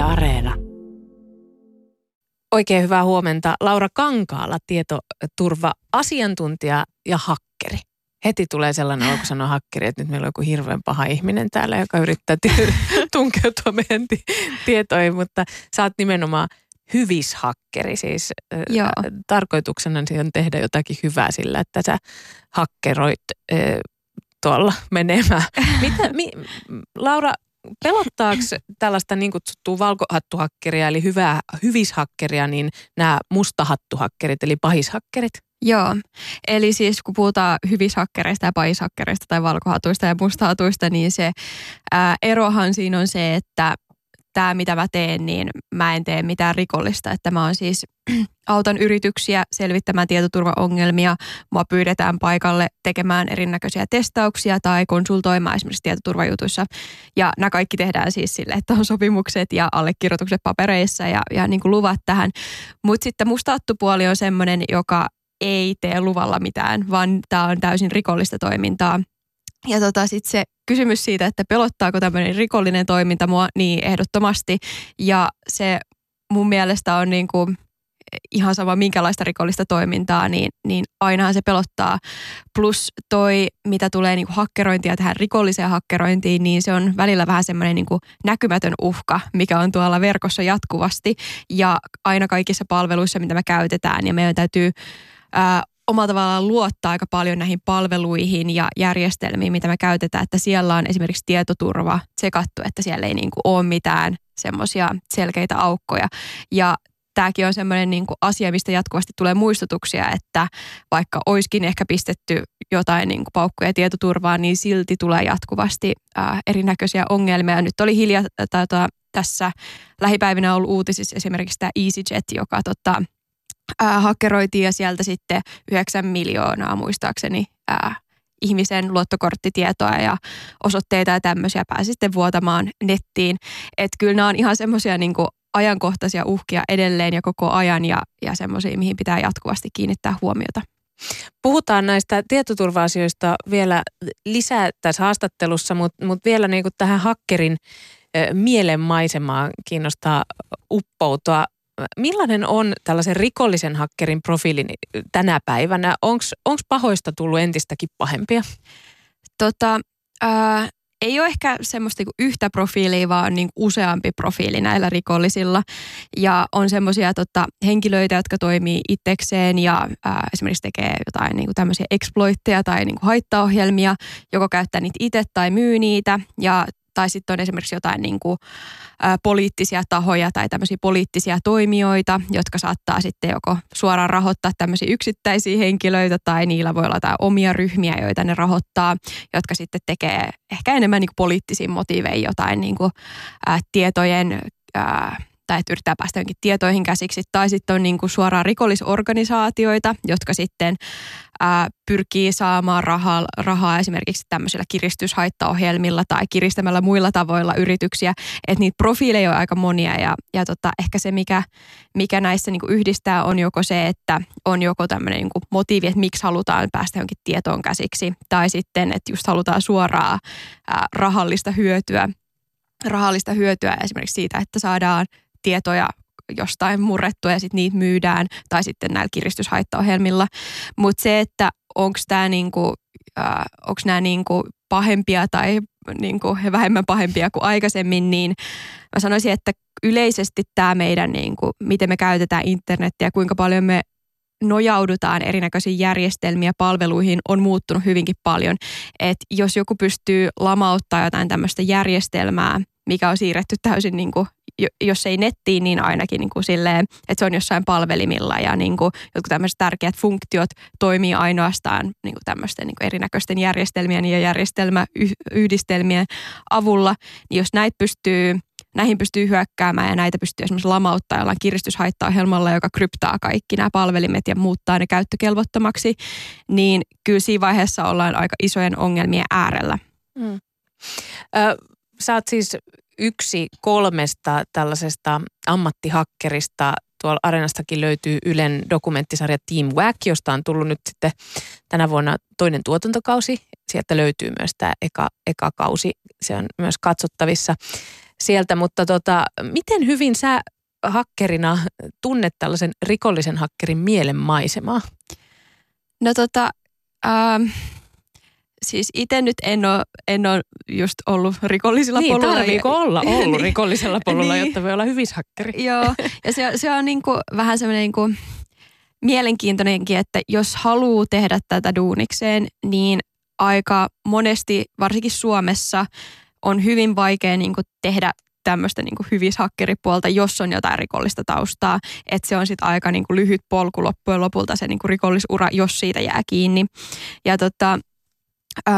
Yle Areena. Oikein hyvää huomenta. Laura Kankaala, tietoturva-asiantuntija ja hakkeri. Heti tulee sellainen olo, kun sanoo hakkeri, että nyt meillä on joku hirveän paha ihminen täällä, joka yrittää tunkeutua meidän tietoihin, mutta sä oot nimenomaan hyvishakkeri, siis Joo. tarkoituksena on tehdä jotakin hyvää sillä, että sä hakkeroit tuolla menemään. Mitä, mi, Laura, pelottaako tällaista niin kutsuttua valkohattuhakkeria, eli hyvää hyvishakkeria, niin nämä mustahattuhakkerit, eli pahishakkerit? Joo, eli siis kun puhutaan hyvishakkereista ja pahishakkereista tai valkohatuista ja mustahatuista, niin se ää, erohan siinä on se, että tämä mitä mä teen, niin mä en tee mitään rikollista. Että mä oon siis autan yrityksiä selvittämään tietoturvaongelmia. Mua pyydetään paikalle tekemään erinäköisiä testauksia tai konsultoimaan esimerkiksi tietoturvajutuissa. Ja nämä kaikki tehdään siis sille, että on sopimukset ja allekirjoitukset papereissa ja, ja niin kuin luvat tähän. Mutta sitten mustattu puoli on semmoinen, joka ei tee luvalla mitään, vaan tämä on täysin rikollista toimintaa. Ja tota, sitten se kysymys siitä, että pelottaako tämmöinen rikollinen toiminta mua, niin ehdottomasti. Ja se mun mielestä on niin kuin ihan sama minkälaista rikollista toimintaa, niin, niin ainahan se pelottaa. Plus toi, mitä tulee niin kuin hakkerointia tähän rikolliseen hakkerointiin, niin se on välillä vähän semmoinen niin kuin näkymätön uhka, mikä on tuolla verkossa jatkuvasti ja aina kaikissa palveluissa, mitä me käytetään. Ja meidän täytyy ää, omalla tavallaan luottaa aika paljon näihin palveluihin ja järjestelmiin, mitä me käytetään, että siellä on esimerkiksi tietoturva tsekattu, että siellä ei niin kuin ole mitään semmoisia selkeitä aukkoja. Ja tämäkin on semmoinen niin kuin asia, mistä jatkuvasti tulee muistutuksia, että vaikka olisikin ehkä pistetty jotain niin kuin paukkuja tietoturvaan, niin silti tulee jatkuvasti ää, erinäköisiä ongelmia. Nyt oli hiljaa tota, tässä lähipäivinä ollut uutisissa esimerkiksi tämä EasyJet, joka tota, ää, hakkeroitiin ja sieltä sitten 9 miljoonaa muistaakseni ää, ihmisen luottokorttitietoa ja osoitteita ja tämmöisiä pääsi sitten vuotamaan nettiin. Että kyllä nämä on ihan semmoisia niin ajankohtaisia uhkia edelleen ja koko ajan ja, ja semmoisia, mihin pitää jatkuvasti kiinnittää huomiota. Puhutaan näistä tietoturva-asioista vielä lisää tässä haastattelussa, mutta, mutta vielä niin tähän hakkerin mielenmaisemaan kiinnostaa uppoutua millainen on tällaisen rikollisen hakkerin profiili tänä päivänä? Onko pahoista tullut entistäkin pahempia? Tota, ää, ei ole ehkä semmoista niinku yhtä profiilia, vaan niin useampi profiili näillä rikollisilla. Ja on semmoisia tota, henkilöitä, jotka toimii itsekseen ja ää, esimerkiksi tekee jotain niin tämmöisiä exploitteja tai niin haittaohjelmia, joko käyttää niitä itse tai myy niitä. Ja tai sitten on esimerkiksi jotain niin kuin, ä, poliittisia tahoja tai tämmöisiä poliittisia toimijoita, jotka saattaa sitten joko suoraan rahoittaa tämmöisiä yksittäisiä henkilöitä tai niillä voi olla jotain omia ryhmiä, joita ne rahoittaa, jotka sitten tekee ehkä enemmän niin kuin poliittisiin motiivein jotain niin kuin, ä, tietojen ä, tai että yrittää päästä jonkin tietoihin käsiksi, tai sitten on niin kuin suoraan rikollisorganisaatioita, jotka sitten ää, pyrkii saamaan rahaa, rahaa esimerkiksi tämmöisillä kiristyshaittaohjelmilla tai kiristämällä muilla tavoilla yrityksiä. Että niitä profiileja on aika monia ja, ja tota, ehkä se, mikä, mikä näissä niin kuin yhdistää, on joko se, että on joko tämmöinen niin kuin motiivi, että miksi halutaan päästä jonkin tietoon käsiksi, tai sitten, että just halutaan suoraa ää, rahallista hyötyä rahallista hyötyä esimerkiksi siitä, että saadaan tietoja jostain murrettua ja sitten niitä myydään tai sitten näillä kiristyshaittaohjelmilla. Mutta se, että onko tämä niinku, äh, onko nämä niinku pahempia tai niinku vähemmän pahempia kuin aikaisemmin, niin mä sanoisin, että yleisesti tämä meidän, niinku, miten me käytetään internettiä, kuinka paljon me nojaudutaan erinäköisiin järjestelmiin ja palveluihin on muuttunut hyvinkin paljon. Et jos joku pystyy lamauttaa jotain tämmöistä järjestelmää, mikä on siirretty täysin niin kuin jos ei nettiin, niin ainakin niin kuin silleen, että se on jossain palvelimilla ja niin kuin jotkut tämmöiset tärkeät funktiot toimii ainoastaan niin kuin tämmöisten niin kuin erinäköisten järjestelmien ja järjestelmäyhdistelmien avulla. Niin jos näitä pystyy näihin pystyy hyökkäämään ja näitä pystyy esimerkiksi lamauttaa jollain kiristyshaittaohjelmalla, joka kryptaa kaikki nämä palvelimet ja muuttaa ne käyttökelvottomaksi, niin kyllä siinä vaiheessa ollaan aika isojen ongelmien äärellä. Mm. Ö, sä oot siis yksi kolmesta tällaisesta ammattihakkerista. Tuolla Areenastakin löytyy Ylen dokumenttisarja Team Wack, josta on tullut nyt sitten tänä vuonna toinen tuotantokausi. Sieltä löytyy myös tämä eka, eka kausi, se on myös katsottavissa. sieltä, mutta tota, miten hyvin sä hakkerina tunnet tällaisen rikollisen hakkerin mielenmaisemaa? No tota, ähm, siis itse nyt en ole, en ole just ollut rikollisilla niin, polulla. Niin, olla ollut niin, rikollisella polulla, niin, jotta voi olla hyvishakkeri? Joo, ja se, se on niin kuin, vähän semmoinen niin kuin mielenkiintoinenkin, että jos haluaa tehdä tätä duunikseen, niin aika monesti, varsinkin Suomessa, on hyvin vaikea niin kuin tehdä tämmöistä niin hyvishakkeripuolta, jos on jotain rikollista taustaa. Että se on sitten aika niin kuin lyhyt polku loppujen lopulta se niin kuin rikollisura, jos siitä jää kiinni. Ja tota,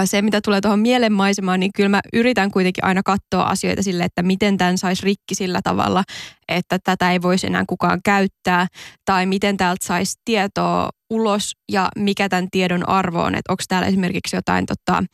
se, mitä tulee tuohon mielenmaisemaan, niin kyllä mä yritän kuitenkin aina katsoa asioita sille, että miten tämän saisi rikki sillä tavalla, että tätä ei voisi enää kukaan käyttää, tai miten täältä saisi tietoa ulos ja mikä tämän tiedon arvo on, että onko täällä esimerkiksi jotain tota,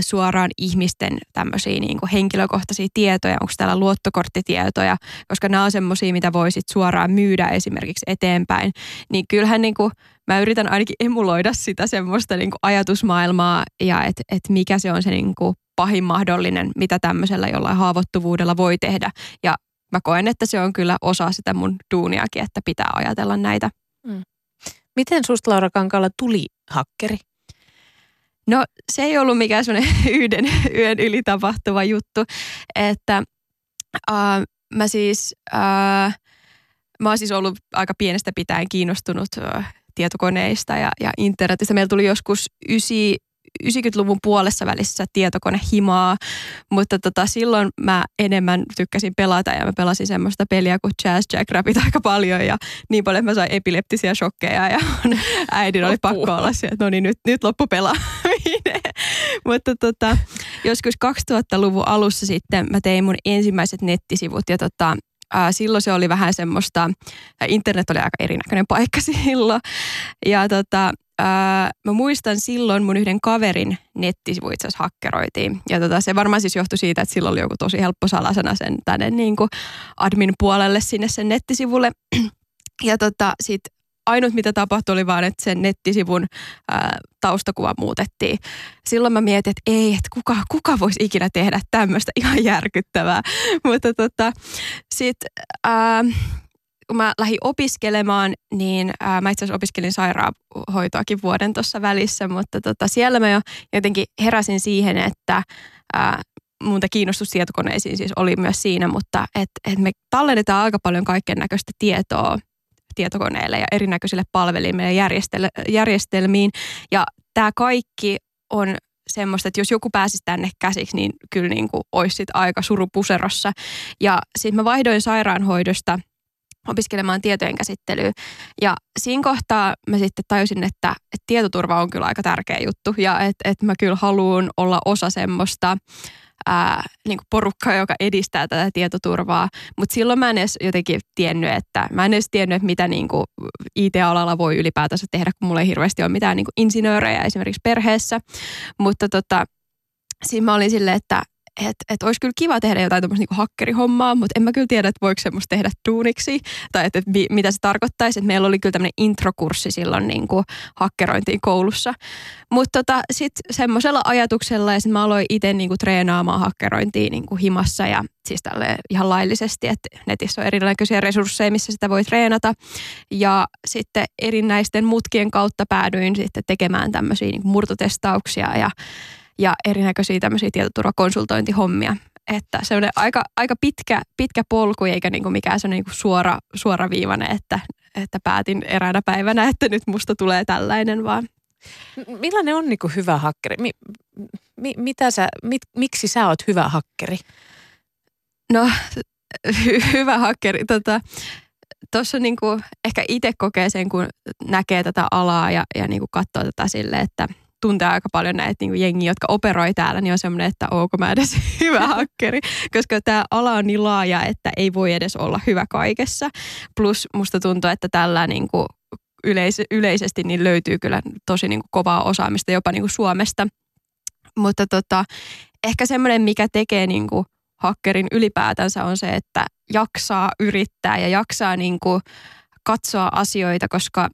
suoraan ihmisten tämmöisiä niin kuin henkilökohtaisia tietoja, onko täällä luottokorttitietoja, koska nämä on semmoisia, mitä voisit suoraan myydä esimerkiksi eteenpäin. Niin kyllähän niin kuin, mä yritän ainakin emuloida sitä semmoista niin kuin ajatusmaailmaa ja että et mikä se on se niin kuin pahin mahdollinen, mitä tämmöisellä jollain haavoittuvuudella voi tehdä. Ja mä koen, että se on kyllä osa sitä mun duuniakin, että pitää ajatella näitä. Mm. Miten susta Laura Kankalla tuli hakkeri? No se ei ollut mikään semmoinen yhden yön yli tapahtuva juttu, että äh, mä siis, äh, mä oon siis ollut aika pienestä pitäen kiinnostunut äh, tietokoneista ja, ja internetistä. Meillä tuli joskus ysi, 90-luvun puolessa välissä tietokonehimaa, mutta tota, silloin mä enemmän tykkäsin pelata ja mä pelasin semmoista peliä kuin Jazz Rabbit aika paljon ja niin paljon, että mä sain epileptisiä shokkeja ja äidin oli pakko olla siellä, että no niin nyt, nyt loppu pelaaminen. mutta tota, joskus 2000-luvun alussa sitten mä tein mun ensimmäiset nettisivut ja tota, silloin se oli vähän semmoista, internet oli aika erinäköinen paikka silloin. Ja tota, ää, mä muistan silloin mun yhden kaverin nettisivu itse asiassa hakkeroitiin. Ja tota, se varmaan siis johtui siitä, että silloin oli joku tosi helppo salasana sen tänne niin kuin admin puolelle sinne sen nettisivulle. Ja tota, sit ainut mitä tapahtui oli vaan, että sen nettisivun ää, taustakuva muutettiin. Silloin mä mietin, että ei, että kuka, kuka voisi ikinä tehdä tämmöistä ihan järkyttävää. Mutta tota, sitten kun mä lähdin opiskelemaan, niin ää, mä itse asiassa opiskelin sairaanhoitoakin vuoden tuossa välissä, mutta tota, siellä mä jo jotenkin heräsin siihen, että ää, muuta kiinnostus tietokoneisiin siis oli myös siinä, mutta että et me tallennetaan aika paljon kaiken näköistä tietoa tietokoneille ja erinäköisille palvelimille ja järjestelmiin. Ja tämä kaikki on semmoista, että jos joku pääsisi tänne käsiksi, niin kyllä niin kuin olisi sit aika surupuserossa. Ja sitten mä vaihdoin sairaanhoidosta opiskelemaan tietojen käsittelyä. Ja siinä kohtaa mä sitten tajusin, että, että tietoturva on kyllä aika tärkeä juttu ja että, että mä kyllä haluan olla osa semmoista ää, niin kuin porukkaa, joka edistää tätä tietoturvaa. Mutta silloin mä en edes jotenkin tiennyt, että mä en edes tiennyt, että mitä niin kuin IT-alalla voi ylipäätänsä tehdä, kun mulla ei hirveästi ole mitään niin kuin insinöörejä esimerkiksi perheessä. Mutta tota, siinä mä olin silleen, että että et olisi kyllä kiva tehdä jotain tämmöistä niinku hakkerihommaa, mutta en mä kyllä tiedä, että voiko semmoista tehdä duuniksi tai että, et, mitä se tarkoittaisi. Et meillä oli kyllä tämmöinen introkurssi silloin niinku hakkerointiin koulussa. Mutta tota, sitten semmoisella ajatuksella ja sitten mä aloin itse niinku treenaamaan hakkerointia niinku himassa ja siis tälle ihan laillisesti, että netissä on erinäköisiä resursseja, missä sitä voi treenata. Ja sitten erinäisten mutkien kautta päädyin sitten tekemään tämmöisiä niinku murtotestauksia ja ja erinäköisiä tämmöisiä tietoturvakonsultointihommia. Että se on aika, aika pitkä, pitkä polku eikä niinku mikään se niinku suora, suoraviivainen, että, että päätin eräänä päivänä, että nyt musta tulee tällainen vaan. Millainen on niinku hyvä hakkeri? Mi, mi, mitä sä, mit, miksi sä oot hyvä hakkeri? No, hy, hyvä hakkeri. Tota, tuossa niinku ehkä itse kokee sen, kun näkee tätä alaa ja, ja niinku katsoo tätä sille, että – tuntee aika paljon näitä niin jengiä, jotka operoi täällä, niin on semmoinen, että onko mä edes hyvä hakkeri, koska tämä ala on niin laaja, että ei voi edes olla hyvä kaikessa. Plus musta tuntuu, että tällä niin kuin yleis- yleisesti niin löytyy kyllä tosi niin kuin kovaa osaamista jopa niin kuin Suomesta. Mutta tota, ehkä semmoinen, mikä tekee niin kuin hakkerin ylipäätänsä on se, että jaksaa yrittää ja jaksaa niin kuin katsoa asioita, koska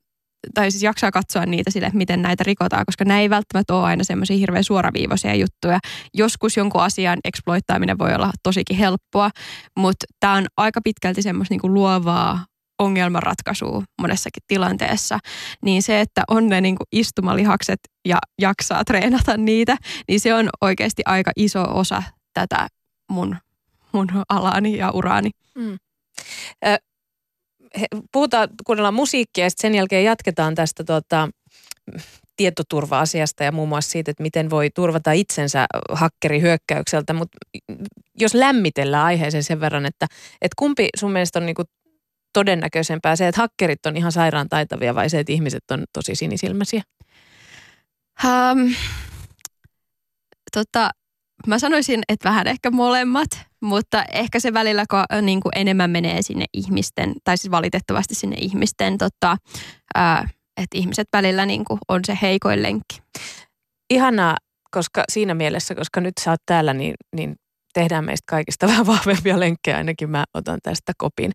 tai siis jaksaa katsoa niitä sille, miten näitä rikotaan, koska nämä ei välttämättä ole aina semmoisia hirveän suoraviivaisia juttuja. Joskus jonkun asian exploittaaminen voi olla tosikin helppoa, mutta tämä on aika pitkälti semmoista niinku luovaa ongelmanratkaisua monessakin tilanteessa, niin se, että on ne niin kuin istumalihakset ja jaksaa treenata niitä, niin se on oikeasti aika iso osa tätä mun, mun alaani ja uraani. Mm. Puhutaan, kuunnellaan musiikkia ja sen jälkeen jatketaan tästä tuota, tietoturva-asiasta ja muun muassa siitä, että miten voi turvata itsensä hakkerihyökkäykseltä, mutta jos lämmitellään aiheeseen sen verran, että, että kumpi sun mielestä on niinku todennäköisempää se, että hakkerit on ihan sairaan taitavia vai se, että ihmiset on tosi sinisilmäisiä? Um, tota, mä sanoisin, että vähän ehkä molemmat, mutta ehkä se välillä kun, niin kuin enemmän menee sinne ihmisten, tai siis valitettavasti sinne ihmisten, tota, ää, että ihmiset välillä niin kuin on se heikoin lenkki. Ihanaa, koska siinä mielessä, koska nyt sä oot täällä, niin, niin tehdään meistä kaikista vähän vahvempia lenkkejä, ainakin mä otan tästä kopin.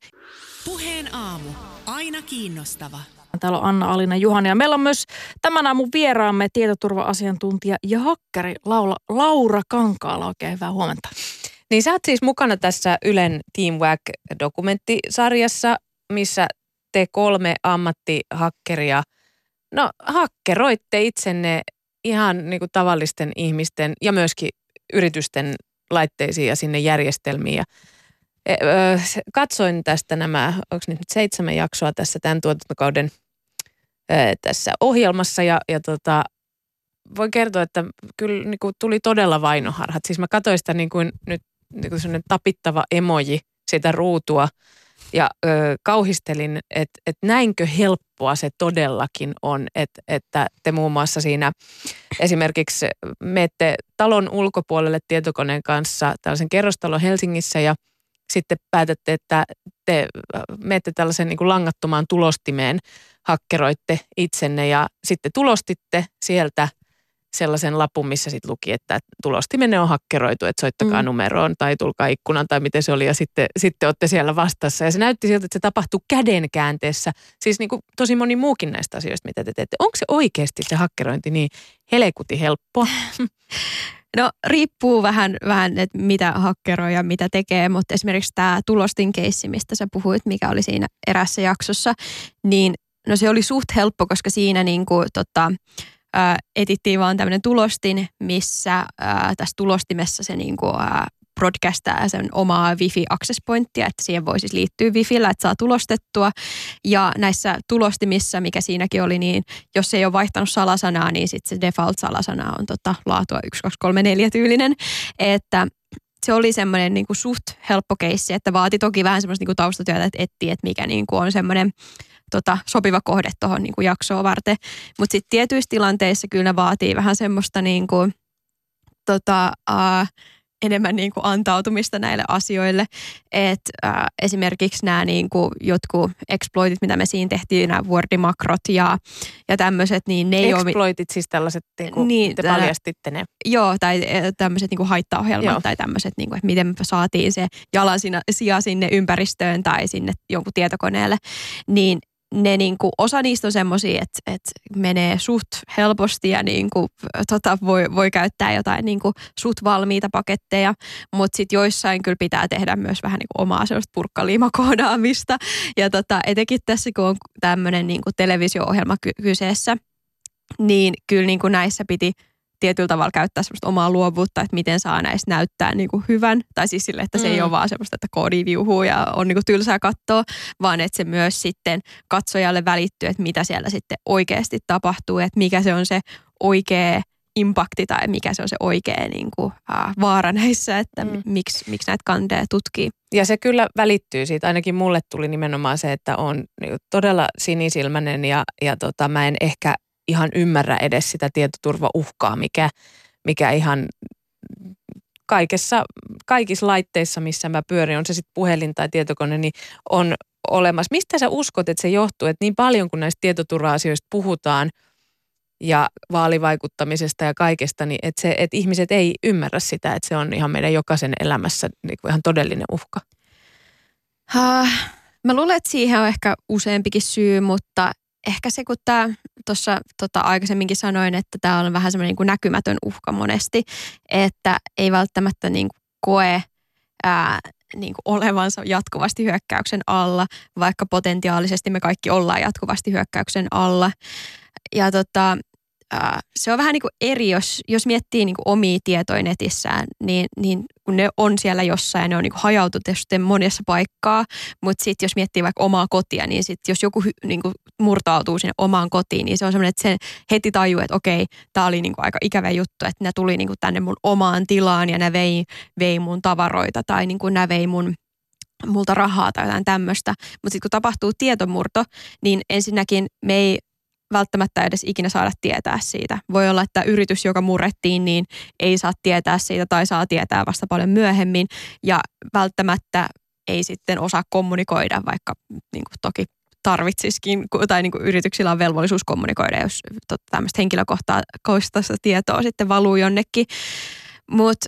Puheen aamu. Aina kiinnostava. Täällä on Anna-Alina Juhani ja meillä on myös tämän aamun vieraamme tietoturva-asiantuntija ja hakkeri Laura, Laura Kankaala. Oikein hyvää huomenta. Niin sä oot siis mukana tässä Ylen Teamwork-dokumenttisarjassa, missä te kolme ammattihakkeria, no hakkeroitte itsenne ihan niin kuin tavallisten ihmisten ja myöskin yritysten laitteisiin ja sinne järjestelmiin. Ja, e, katsoin tästä nämä, onko nyt seitsemän jaksoa tässä tämän tuotantokauden tässä ohjelmassa ja, ja tota, voin kertoa, että kyllä niin kuin tuli todella vainoharhat. Siis mä katsoin sitä niin kuin nyt niin kuin tapittava emoji sitä ruutua. Ja ö, kauhistelin, että et näinkö helppoa se todellakin on, että, että te muun muassa siinä esimerkiksi menette talon ulkopuolelle tietokoneen kanssa tällaisen kerrostalon Helsingissä ja sitten päätätte, että te menette tällaisen niin kuin langattomaan tulostimeen, hakkeroitte itsenne ja sitten tulostitte sieltä – sellaisen lapun, missä sitten luki, että tulostimenne on hakkeroitu, että soittakaa mm. numeroon tai tulkaa ikkunan tai miten se oli ja sitten, sitten olette siellä vastassa. Ja se näytti siltä, että se tapahtuu käden käänteessä. Siis niin kuin tosi moni muukin näistä asioista, mitä te teette. Onko se oikeasti se hakkerointi niin helekuti helppoa? No riippuu vähän, vähän että mitä hakkeroi ja mitä tekee, mutta esimerkiksi tämä tulostin keissi, mistä sä puhuit, mikä oli siinä erässä jaksossa, niin no se oli suht helppo, koska siinä niin kuin, tota, ää, etittiin vaan tämmöinen tulostin, missä ää, tässä tulostimessa se niinku, ää, broadcastaa sen omaa wifi access pointtia, että siihen voi siis liittyä wifillä, että saa tulostettua. Ja näissä tulostimissa, mikä siinäkin oli, niin jos ei ole vaihtanut salasanaa, niin sitten se default-salasana on tota, laatua 1, 2, 3, 4 tyylinen. Että se oli semmoinen niin suht helppo keissi, että vaati toki vähän semmoista niin taustatyötä, että etsii, että mikä niin kuin on semmoinen tota, sopiva kohde tuohon niin jaksoa varten. Mutta sitten tietyissä tilanteissa kyllä vaatii vähän semmoista niin kuin, tota, uh, enemmän niin kuin antautumista näille asioille. Et, äh, esimerkiksi nämä niin kuin jotkut exploitit, mitä me siinä tehtiin, nämä Wordimakrot ja, ja tämmöiset, niin ne ei Exploitit siis tällaiset, niin kuin niin, te paljastitte ne. Joo, tai tämmöiset niin kuin haittaohjelmat joo. tai tämmöiset, niin kuin, että miten me saatiin se jalan sija sinne ympäristöön tai sinne jonkun tietokoneelle, niin ne niin kuin, osa niistä on semmoisia, että, että menee suht helposti ja niin kuin, tota, voi, voi käyttää jotain niin kuin, suht valmiita paketteja, mutta sitten joissain kyllä pitää tehdä myös vähän niin kuin, omaa sellaista purkkaliimakoodaamista. Ja tota, etenkin tässä, kun on tämmöinen niin kuin televisio-ohjelma kyseessä, niin kyllä niin kuin näissä piti tietyllä tavalla käyttää semmoista omaa luovuutta, että miten saa näistä näyttää niin kuin hyvän. Tai siis sille, että se mm. ei ole vaan semmoista, että koodi viuhuu ja on niin kuin tylsää katsoa, vaan että se myös sitten katsojalle välittyy, että mitä siellä sitten oikeasti tapahtuu, että mikä se on se oikea impakti tai mikä se on se oikea niin kuin, äh, vaara näissä, että mm. miksi, miksi näitä kandeja tutkii. Ja se kyllä välittyy siitä, ainakin mulle tuli nimenomaan se, että on todella sinisilmäinen ja, ja tota, mä en ehkä ihan ymmärrä edes sitä tietoturvauhkaa, mikä, mikä ihan kaikessa, kaikissa laitteissa, missä mä pyörin, on se sitten puhelin tai tietokone, niin on olemassa. Mistä sä uskot, että se johtuu, että niin paljon kuin näistä tietoturva-asioista puhutaan ja vaalivaikuttamisesta ja kaikesta, niin että, se, että ihmiset ei ymmärrä sitä, että se on ihan meidän jokaisen elämässä niin kuin ihan todellinen uhka? Uh, mä luulen, että siihen on ehkä useampikin syy, mutta ehkä se, kun tämä tuossa tota, aikaisemminkin sanoin, että tämä on vähän semmoinen niin näkymätön uhka monesti, että ei välttämättä niin kuin koe ää, niin kuin olevansa jatkuvasti hyökkäyksen alla, vaikka potentiaalisesti me kaikki ollaan jatkuvasti hyökkäyksen alla. Ja tota, se on vähän niin kuin eri, jos, jos miettii niin kuin omia tietoja netissään, niin, niin kun ne on siellä jossain ne on niin hajautettu monessa paikkaa, mutta sitten jos miettii vaikka omaa kotia, niin sit jos joku niin kuin murtautuu sinne omaan kotiin, niin se on semmoinen, että se heti tajuu, että okei, tämä oli niin kuin aika ikävä juttu, että ne tuli niin kuin tänne mun omaan tilaan ja ne vei, vei mun tavaroita tai niin kuin ne vei mun multa rahaa tai jotain tämmöistä. Mutta sitten kun tapahtuu tietomurto, niin ensinnäkin me ei välttämättä edes ikinä saada tietää siitä. Voi olla, että yritys, joka murrettiin, niin ei saa tietää siitä tai saa tietää vasta paljon myöhemmin ja välttämättä ei sitten osaa kommunikoida, vaikka niin kuin toki tarvitsisikin, tai niin kuin yrityksillä on velvollisuus kommunikoida, jos tämmöistä henkilökohtaista tietoa sitten valuu jonnekin. Mutta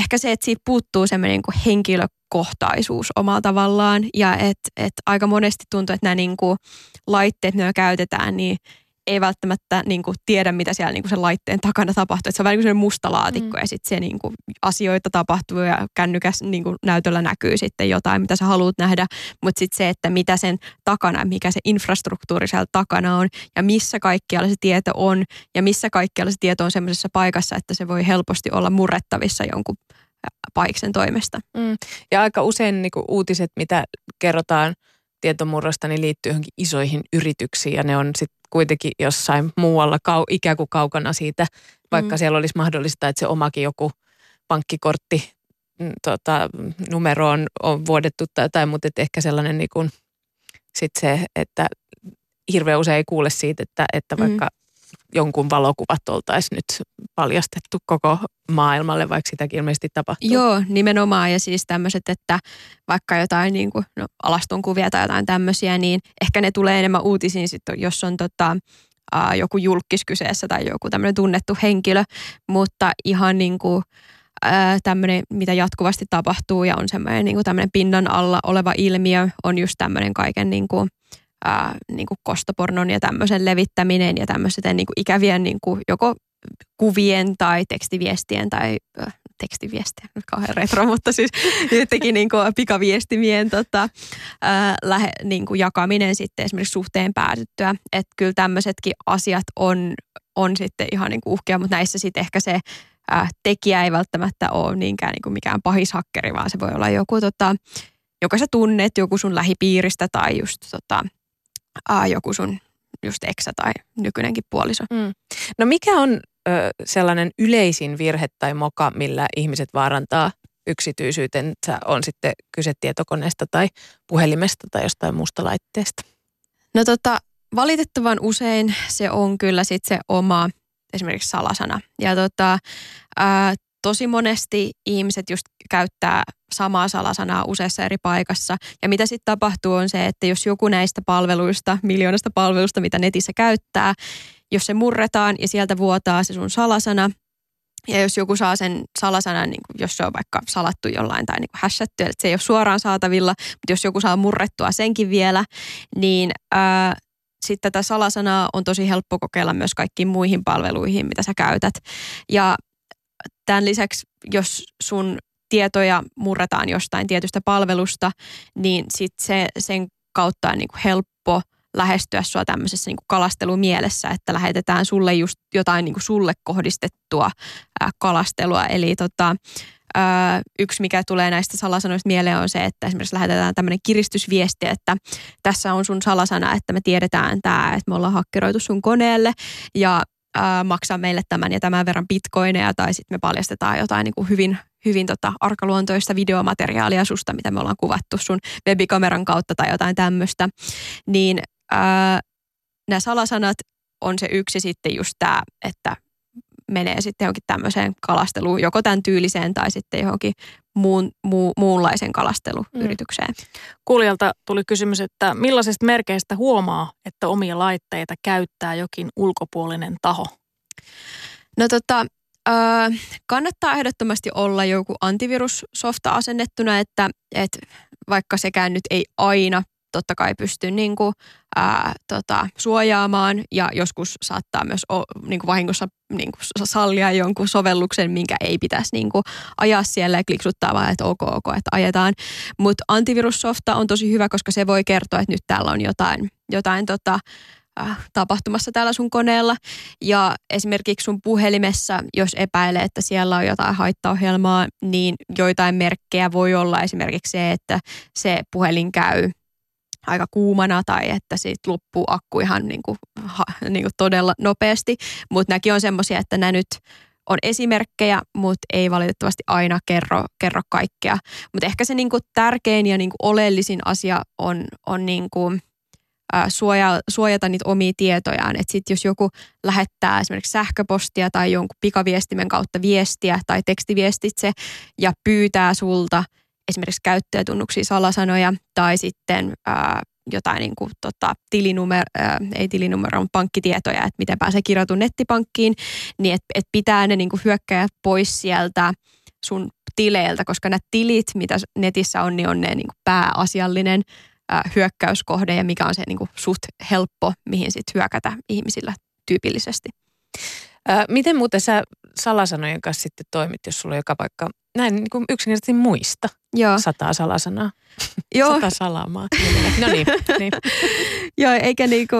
ehkä se, että siitä puuttuu semmoinen niin henkilökohtaisuus omalla tavallaan ja että et aika monesti tuntuu, että nämä niin kuin laitteet, mitä käytetään, niin ei välttämättä niin kuin, tiedä, mitä siellä niin kuin sen laitteen takana tapahtuu. Että se on vähän niin kuin musta laatikko mm. ja sitten se niin kuin, asioita tapahtuu ja kännykäs niin kuin, näytöllä näkyy sitten jotain, mitä sä haluat nähdä. Mutta sitten se, että mitä sen takana, mikä se infrastruktuuri siellä takana on ja missä kaikkialla se tieto on ja missä kaikkialla se tieto on sellaisessa paikassa, että se voi helposti olla murrettavissa jonkun paiksen toimesta. Mm. Ja aika usein niin kuin uutiset, mitä kerrotaan tietomurrosta, niin liittyy johonkin isoihin yrityksiin ja ne on sitten kuitenkin jossain muualla kau, ikään kuin kaukana siitä, vaikka mm. siellä olisi mahdollista, että se omakin joku pankkikortti mm, tota, numero on, on vuodettu tai jotain, mutta et ehkä sellainen niin kuin, sit se, että hirveän usein ei kuule siitä, että, että mm. Jonkun valokuvat oltaisiin nyt paljastettu koko maailmalle, vaikka sitäkin ilmeisesti tapahtuu. Joo, nimenomaan. Ja siis tämmöiset, että vaikka jotain niin kuin, no, alastonkuvia tai jotain tämmöisiä, niin ehkä ne tulee enemmän uutisiin sitten, jos on tota, ää, joku julkis kyseessä tai joku tämmöinen tunnettu henkilö. Mutta ihan niin kuin, tämmöinen, mitä jatkuvasti tapahtuu ja on semmoinen niin kuin tämmöinen pinnan alla oleva ilmiö, on just tämmöinen kaiken niin kuin, ää, niin kuin kostopornon ja tämmöisen levittäminen ja tämmöisten niin kuin ikävien niin kuin joko kuvien tai tekstiviestien tai äh, tekstiviestiä, nyt kauhean retro, mutta siis jotenkin niin kuin pikaviestimien tota, ää, lähe, niin kuin jakaminen sitten esimerkiksi suhteen päätyttyä. Että kyllä tämmöisetkin asiat on, on sitten ihan niin kuin uhkia, mutta näissä sitten ehkä se ää, tekijä ei välttämättä ole niinkään niin kuin mikään pahishakkeri, vaan se voi olla joku, tota, joka sä tunnet, joku sun lähipiiristä tai just tota, ää, joku sun just eksä tai nykyinenkin puoliso. Mm. No mikä on ö, sellainen yleisin virhe tai moka, millä ihmiset vaarantaa yksityisyytensä, on sitten kyse tietokoneesta tai puhelimesta tai jostain muusta laitteesta? No tota, valitettavan usein se on kyllä sitten se oma esimerkiksi salasana. Ja tota, ää, tosi monesti ihmiset just käyttää samaa salasanaa useassa eri paikassa. Ja mitä sitten tapahtuu on se, että jos joku näistä palveluista, miljoonasta palvelusta, mitä netissä käyttää, jos se murretaan ja sieltä vuotaa se sun salasana, ja jos joku saa sen salasanan, niin jos se on vaikka salattu jollain tai niin hashattu, että se ei ole suoraan saatavilla, mutta jos joku saa murrettua senkin vielä, niin ää, sitten tätä salasanaa on tosi helppo kokeilla myös kaikkiin muihin palveluihin, mitä sä käytät. Ja tämän lisäksi, jos sun tietoja murretaan jostain tietystä palvelusta, niin sit se, sen kautta on niin kuin helppo lähestyä sua tämmöisessä niin kuin kalastelumielessä, että lähetetään sulle just jotain niin kuin sulle kohdistettua kalastelua. Eli tota, yksi, mikä tulee näistä salasanoista mieleen on se, että esimerkiksi lähetetään tämmöinen kiristysviesti, että tässä on sun salasana, että me tiedetään tämä, että me ollaan hakkeroitu sun koneelle ja ää, maksaa meille tämän ja tämän verran bitcoineja tai sitten me paljastetaan jotain niin kuin hyvin, hyvin tota arkaluontoista videomateriaalia susta, mitä me ollaan kuvattu sun webikameran kautta tai jotain tämmöistä, niin ää, nämä salasanat on se yksi sitten just tämä, että menee sitten johonkin tämmöiseen kalasteluun, joko tämän tyyliseen tai sitten johonkin muun, muu, muunlaisen kalasteluyritykseen. Mm. Kuulijalta tuli kysymys, että millaisista merkeistä huomaa, että omia laitteita käyttää jokin ulkopuolinen taho? No tota, äh, kannattaa ehdottomasti olla joku antivirussofta asennettuna, että, että vaikka sekään nyt ei aina totta kai pysty niin kuin, ää, tota, suojaamaan ja joskus saattaa myös o, niin kuin vahingossa niin kuin sallia jonkun sovelluksen, minkä ei pitäisi niin kuin, ajaa siellä ja kliksuttaa vaan, että ok, ok, että ajetaan. Mutta antivirussofta on tosi hyvä, koska se voi kertoa, että nyt täällä on jotain, jotain tota, Äh, tapahtumassa täällä sun koneella. Ja esimerkiksi sun puhelimessa, jos epäilee, että siellä on jotain haittaohjelmaa, niin joitain merkkejä voi olla esimerkiksi se, että se puhelin käy aika kuumana tai että siitä loppuu akku ihan niin kuin, ha, niin kuin todella nopeasti. Mutta nämäkin on semmoisia, että nämä nyt on esimerkkejä, mutta ei valitettavasti aina kerro, kerro kaikkea. Mutta ehkä se niin kuin tärkein ja niin kuin oleellisin asia on, on niin kuin – suoja, suojata niitä omia tietojaan. Että sitten jos joku lähettää esimerkiksi sähköpostia tai jonkun pikaviestimen kautta viestiä tai tekstiviestitse ja pyytää sulta esimerkiksi käyttäjätunnuksia salasanoja tai sitten ää, jotain niin kuin, tota, tilinumero, ää, ei tilinumero, mutta pankkitietoja, että miten pääsee kirjautumaan nettipankkiin, niin että et pitää ne niin kuin hyökkäjät pois sieltä sun tileiltä, koska nämä tilit, mitä netissä on, niin on ne niin kuin pääasiallinen hyökkäyskohde ja mikä on se niin kuin suht helppo, mihin sitten hyökätä ihmisillä tyypillisesti. Ää, miten muuten sä salasanojen kanssa sitten toimit, jos sulla on joka paikka näin niin kuin yksinkertaisesti muista Joo. sataa salasanaa? Joo. Sata salamaa. No niin. niin. Joo, eikä niinku,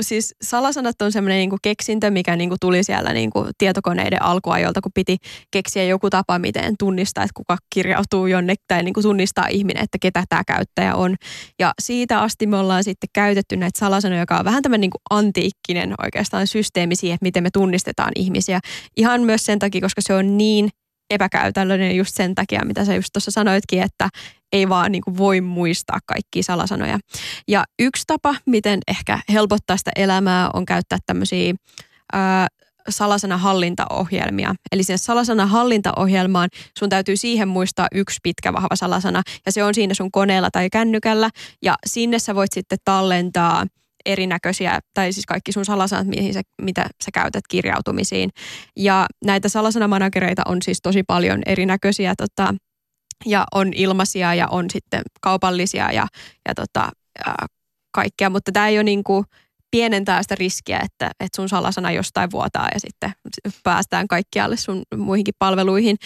siis salasanat on semmoinen niinku keksintö, mikä niinku tuli siellä niinku tietokoneiden alkuajolta, kun piti keksiä joku tapa, miten tunnistaa, että kuka kirjautuu jonnekin tai niinku tunnistaa ihminen, että ketä tämä käyttäjä on. Ja siitä asti me ollaan sitten käytetty näitä salasanoja, joka on vähän tämmöinen niinku antiikkinen oikeastaan systeemi siihen, että miten me tunnistetaan ihmisiä. Ihan myös sen takia, koska se on niin epäkäytännöllinen just sen takia, mitä sä just tuossa sanoitkin, että ei vaan niin kuin voi muistaa kaikkia salasanoja. Ja yksi tapa, miten ehkä helpottaa sitä elämää, on käyttää tämmöisiä salasanahallintaohjelmia. Eli sinne salasanahallintaohjelmaan sun täytyy siihen muistaa yksi pitkä vahva salasana ja se on siinä sun koneella tai kännykällä ja sinne sä voit sitten tallentaa – erinäköisiä, tai siis kaikki sun salasanat, mihin sä, mitä sä käytät kirjautumisiin. Ja näitä salasanamanagereita on siis tosi paljon erinäköisiä, tota, ja on ilmaisia ja on sitten kaupallisia ja, ja tota, ää, kaikkea, mutta tämä ei ole niin kuin pienentää sitä riskiä, että, että sun salasana jostain vuotaa ja sitten päästään kaikkialle sun muihinkin palveluihin.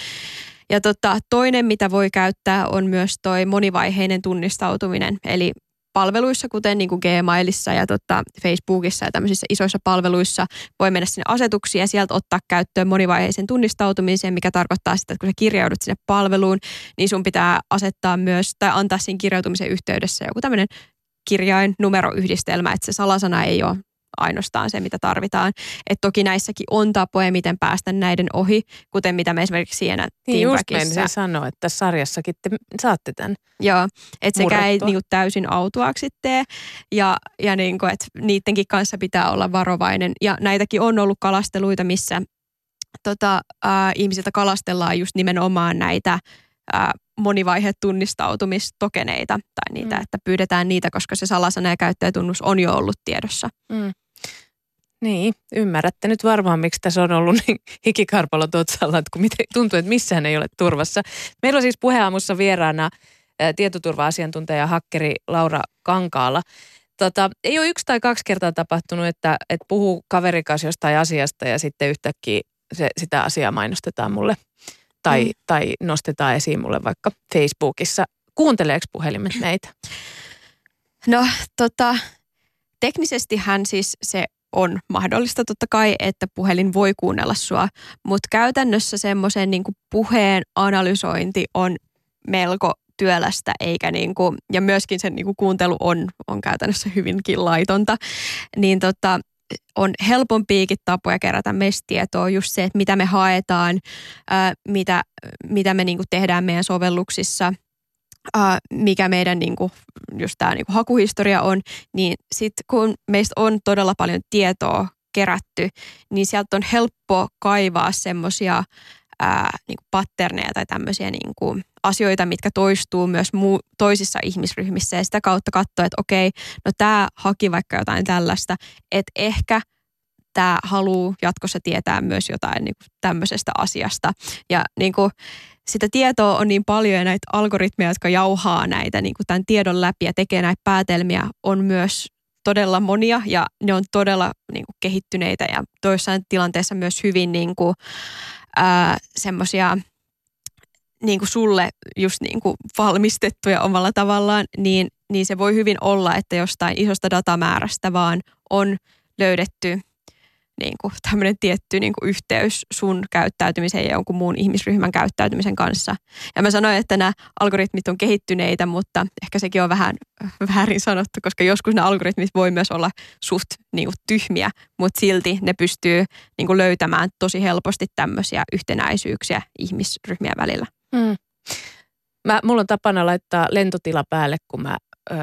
Ja tota, toinen, mitä voi käyttää, on myös toi monivaiheinen tunnistautuminen. Eli palveluissa, kuten niin kuin Gmailissa ja tota Facebookissa ja tämmöisissä isoissa palveluissa. Voi mennä sinne asetuksiin ja sieltä ottaa käyttöön monivaiheisen tunnistautumisen, mikä tarkoittaa sitä, että kun sä kirjaudut sinne palveluun, niin sun pitää asettaa myös tai antaa siinä kirjautumisen yhteydessä joku tämmöinen kirjain numeroyhdistelmä, että se salasana ei ole ainoastaan se, mitä tarvitaan. Et toki näissäkin on tapoja, miten päästä näiden ohi, kuten mitä me esimerkiksi siinä Niin just menisin sanoa, että sarjassakin te saatte tämän Joo, että sekä ei niinku täysin autuaksi tee ja, ja niinku, että niidenkin kanssa pitää olla varovainen. Ja näitäkin on ollut kalasteluita, missä tota, äh, ihmisiltä kalastellaan just nimenomaan näitä äh, monivaihe tunnistautumistokeneita tai niitä, mm. että pyydetään niitä, koska se salasana ja käyttäjätunnus on jo ollut tiedossa. Mm. Niin, ymmärrätte nyt varmaan, miksi tässä on ollut niin hikikarpalo otsalla, että kun miten, tuntuu, että missään ei ole turvassa. Meillä on siis puheaamussa vieraana ää, tietoturva-asiantuntija hakkeri Laura Kankaala. Tota, ei ole yksi tai kaksi kertaa tapahtunut, että, että puhuu kaverikas jostain asiasta ja sitten yhtäkkiä se, sitä asiaa mainostetaan mulle tai, mm. tai nostetaan esiin mulle vaikka Facebookissa. Kuunteleeko puhelimet meitä? No tota, teknisesti hän siis se on mahdollista totta kai, että puhelin voi kuunnella sua, mutta käytännössä semmoisen niin puheen analysointi on melko työlästä, eikä niin kuin, ja myöskin sen niin kuin kuuntelu on, on käytännössä hyvinkin laitonta, niin tota, on helpompiakin tapoja kerätä meistä tietoa, just se, että mitä me haetaan, ää, mitä, mitä me niin kuin tehdään meidän sovelluksissa, ää, mikä meidän niin kuin, just tämä niin hakuhistoria on, niin sitten kun meistä on todella paljon tietoa kerätty, niin sieltä on helppo kaivaa semmoisia niin patterneja tai tämmöisiä niin kuin asioita, mitkä toistuu myös muu, toisissa ihmisryhmissä ja sitä kautta katsoa, että okei, no tämä haki vaikka jotain tällaista, että ehkä tämä haluaa jatkossa tietää myös jotain niin kuin tämmöisestä asiasta. Ja niin kuin, sitä tietoa on niin paljon ja näitä algoritmeja, jotka jauhaa näitä niin kuin tämän tiedon läpi ja tekee näitä päätelmiä, on myös todella monia ja ne on todella niin kuin, kehittyneitä ja toissain tilanteessa myös hyvin niin kuin, semmoisia niin kuin sulle just niin kuin valmistettuja omalla tavallaan, niin, niin se voi hyvin olla, että jostain isosta datamäärästä vaan on löydetty – niin kuin tämmöinen tietty niin kuin yhteys sun käyttäytymisen ja jonkun muun ihmisryhmän käyttäytymisen kanssa. Ja mä sanoin, että nämä algoritmit on kehittyneitä, mutta ehkä sekin on vähän väärin sanottu, koska joskus nämä algoritmit voi myös olla suht niin kuin tyhmiä, mutta silti ne pystyy niin kuin löytämään tosi helposti tämmöisiä yhtenäisyyksiä ihmisryhmien välillä. Mm. Mä, mulla on tapana laittaa lentotila päälle, kun mä ö,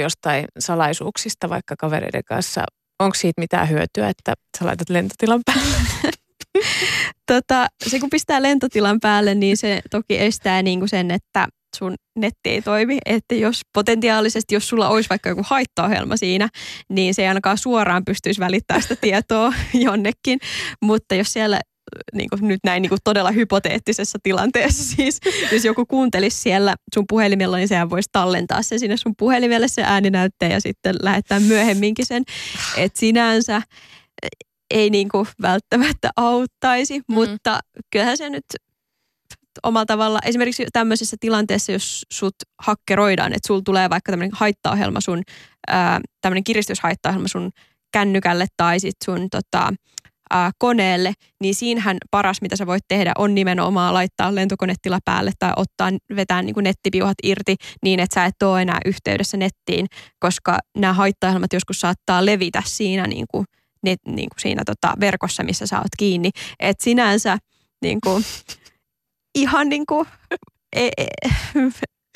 jostain salaisuuksista vaikka kavereiden kanssa onko siitä mitään hyötyä, että sä laitat lentotilan päälle? tota, se kun pistää lentotilan päälle, niin se toki estää niin kuin sen, että sun netti ei toimi. Että jos potentiaalisesti, jos sulla olisi vaikka joku haittaohjelma siinä, niin se ei ainakaan suoraan pystyisi välittämään sitä tietoa jonnekin. Mutta jos siellä niin kuin nyt näin niin kuin todella hypoteettisessa tilanteessa siis, jos joku kuuntelisi siellä sun puhelimella, niin sehän voisi tallentaa sen sinne sun puhelimelle se ääninäytteen ja sitten lähettää myöhemminkin sen. Että sinänsä ei niin kuin välttämättä auttaisi, mm. mutta kyllähän se nyt omalla tavalla, esimerkiksi tämmöisessä tilanteessa, jos sut hakkeroidaan, että sulla tulee vaikka tämmöinen haittaohjelma sun, tämmöinen kiristyshaittaohjelma sun kännykälle tai sit sun tota, ää, koneelle, niin siinähän paras, mitä sä voit tehdä, on nimenomaan laittaa lentokonetila päälle tai ottaa, vetää niin kuin nettipiuhat irti niin, että sä et ole enää yhteydessä nettiin, koska nämä haittaohjelmat joskus saattaa levitä siinä, niin kuin, net, niin kuin siinä tota verkossa, missä sä oot kiinni. Et sinänsä niin kuin, ihan niin kuin, e, e,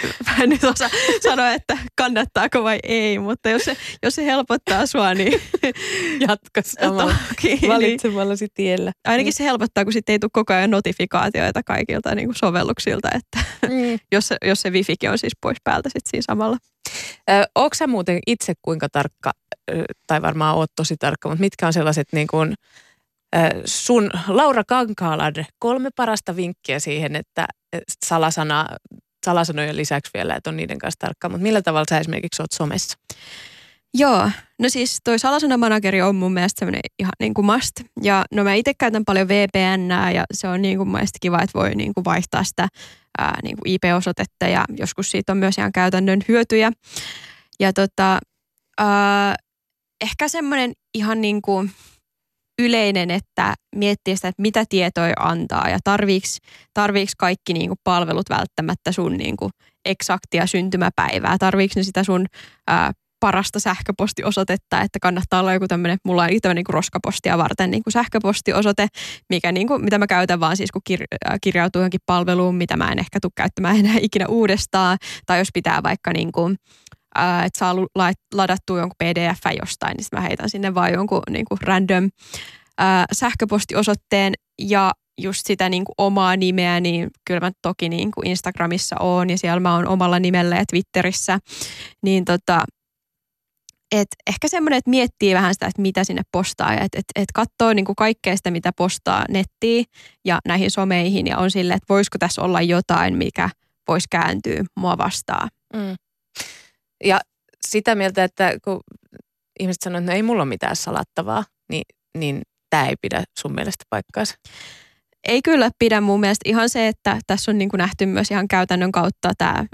mä en nyt osaa sanoa, että kannattaako vai ei, mutta jos se, jos se helpottaa sua, niin jatka samalla niin. valitsemallasi tiellä. Ainakin se helpottaa, kun sitten ei tule koko ajan notifikaatioita kaikilta niin kuin sovelluksilta, että mm. jos, se, jos se wifikin on siis pois päältä sitten siinä samalla. Ö, onko sä muuten itse kuinka tarkka, tai varmaan oot tosi tarkka, mutta mitkä on sellaiset niin kuin, sun Laura Kankaalan kolme parasta vinkkiä siihen, että salasana salasanojen lisäksi vielä, että on niiden kanssa tarkka. Mutta millä tavalla sä esimerkiksi oot somessa? Joo, no siis toi salasanamanageri on mun mielestä semmoinen ihan niin kuin must. Ja no mä itse käytän paljon VPN ja se on niin kuin mielestä kiva, että voi niin kuin vaihtaa sitä ää, niin kuin IP-osoitetta ja joskus siitä on myös ihan käytännön hyötyjä. Ja tota, ää, ehkä semmoinen ihan niin kuin yleinen, että miettii sitä, että mitä tietoja antaa ja tarviiks, tarviiks kaikki niin kuin palvelut välttämättä sun niin kuin eksaktia syntymäpäivää, tarviiks ne sitä sun ää, parasta sähköpostiosoitetta, että kannattaa olla joku tämmöinen, mulla on tämmöinen niin roskapostia varten niin kuin sähköpostiosoite, mikä niin kuin, mitä mä käytän vaan siis, kun kir- kirjautuu johonkin palveluun, mitä mä en ehkä tule käyttämään enää ikinä uudestaan, tai jos pitää vaikka niin kuin, että saa ladattua jonkun pdf jostain, niin mä heitän sinne vaan jonkun niin kuin random äh, sähköpostiosoitteen ja just sitä niin kuin omaa nimeä, niin kyllä mä toki niin kuin Instagramissa oon ja siellä mä oon omalla nimellä ja Twitterissä, niin tota, et ehkä semmoinen, että miettii vähän sitä, että mitä sinne postaa ja että et, et katsoo niin kuin kaikkea sitä, mitä postaa nettiin ja näihin someihin ja on sille, että voisiko tässä olla jotain, mikä voisi kääntyä mua vastaan. Mm. Ja sitä mieltä, että kun ihmiset sanoo, että no ei mulla ole mitään salattavaa, niin, niin tämä ei pidä sun mielestä paikkaansa. Ei kyllä pidä mun mielestä ihan se, että tässä on niin kuin nähty myös ihan käytännön kautta tämä,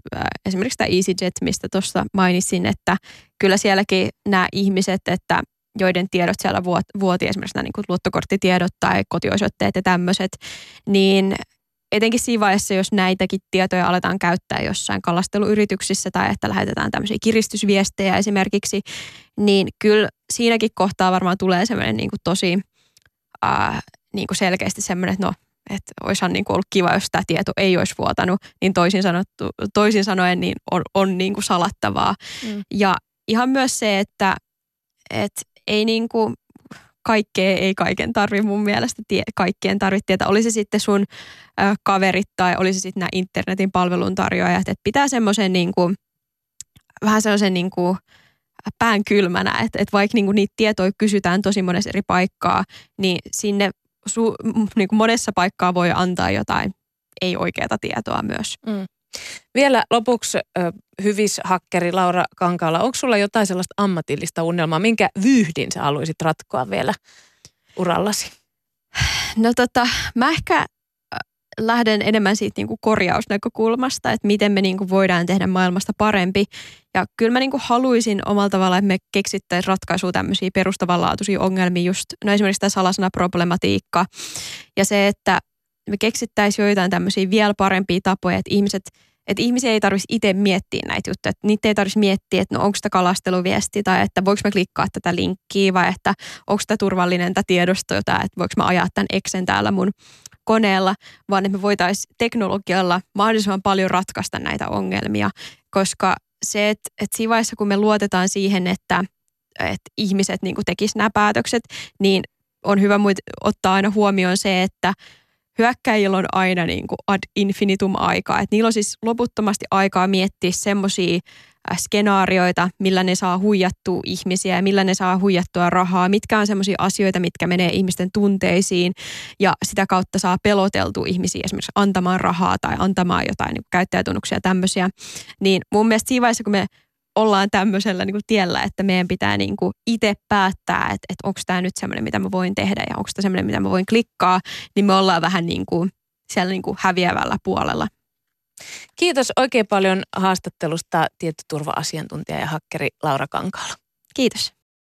esimerkiksi tämä EasyJet, mistä tuossa mainitsin, että kyllä sielläkin nämä ihmiset, että joiden tiedot siellä vuoti, esimerkiksi nämä niin kuin luottokorttitiedot tai kotiosoitteet ja tämmöiset, niin etenkin siinä vaiheessa, jos näitäkin tietoja aletaan käyttää jossain kalasteluyrityksissä tai että lähetetään tämmöisiä kiristysviestejä esimerkiksi, niin kyllä siinäkin kohtaa varmaan tulee semmoinen niin kuin tosi ää, niin kuin selkeästi semmoinen, että no, että olisihan niin kuin ollut kiva, jos tämä tieto ei olisi vuotanut, niin toisin, sanottu, toisin sanoen niin on, on niin kuin salattavaa. Mm. Ja ihan myös se, että et ei niin kuin kaikkea ei kaiken tarvi mun mielestä tie, kaikkien tarvitse tietää. Oli se sitten sun ö, kaverit tai oli se sitten nämä internetin palveluntarjoajat. Että pitää semmoisen niin kuin, vähän sellaisen niin kuin pään kylmänä, että, että vaikka niin kuin niitä tietoja kysytään tosi monessa eri paikkaa, niin sinne su, niin kuin monessa paikkaa voi antaa jotain ei oikeata tietoa myös. Mm. Vielä lopuksi hyvis hakkeri Laura Kankaala, onko sulla jotain sellaista ammatillista unelmaa, minkä vyyhdin sä haluaisit ratkoa vielä urallasi? No tota, mä ehkä lähden enemmän siitä niin kuin korjausnäkökulmasta, että miten me niin kuin voidaan tehdä maailmasta parempi. Ja kyllä mä niin kuin haluaisin omalla tavalla, että me keksittäisiin ratkaisua tämmöisiä perustavanlaatuisia ongelmia, just no esimerkiksi tämä salasana-problematiikka ja se, että me keksittäisiin joitain tämmöisiä vielä parempia tapoja, että ihmiset että ihmisiä ei tarvitsisi itse miettiä näitä juttuja. Että niitä ei tarvitsisi miettiä, että no onko tämä kalasteluviesti tai että voiko mä klikkaa tätä linkkiä vai että onko tämä turvallinen tämä tiedosto, tai että voiko mä ajaa tämän Exen täällä mun koneella, vaan että me voitaisiin teknologialla mahdollisimman paljon ratkaista näitä ongelmia, koska se, että, että siinä vaiheessa kun me luotetaan siihen, että, että ihmiset niin tekisivät nämä päätökset, niin on hyvä ottaa aina huomioon se, että hyökkäjillä on aina niin kuin ad infinitum aikaa. Et niillä on siis loputtomasti aikaa miettiä semmoisia äh, skenaarioita, millä ne saa huijattua ihmisiä ja millä ne saa huijattua rahaa, mitkä on semmoisia asioita, mitkä menee ihmisten tunteisiin ja sitä kautta saa peloteltua ihmisiä esimerkiksi antamaan rahaa tai antamaan jotain niin käyttäjätunnuksia ja tämmöisiä. Niin mun mielestä siinä vaiheessa, kun me ollaan tämmöisellä niin kuin tiellä, että meidän pitää niin kuin itse päättää, että, että onko tämä nyt semmoinen, mitä mä voin tehdä ja onko tämä semmoinen, mitä mä voin klikkaa, niin me ollaan vähän niin kuin siellä niin kuin häviävällä puolella. Kiitos oikein paljon haastattelusta tietoturva-asiantuntija ja hakkeri Laura Kankaala. Kiitos.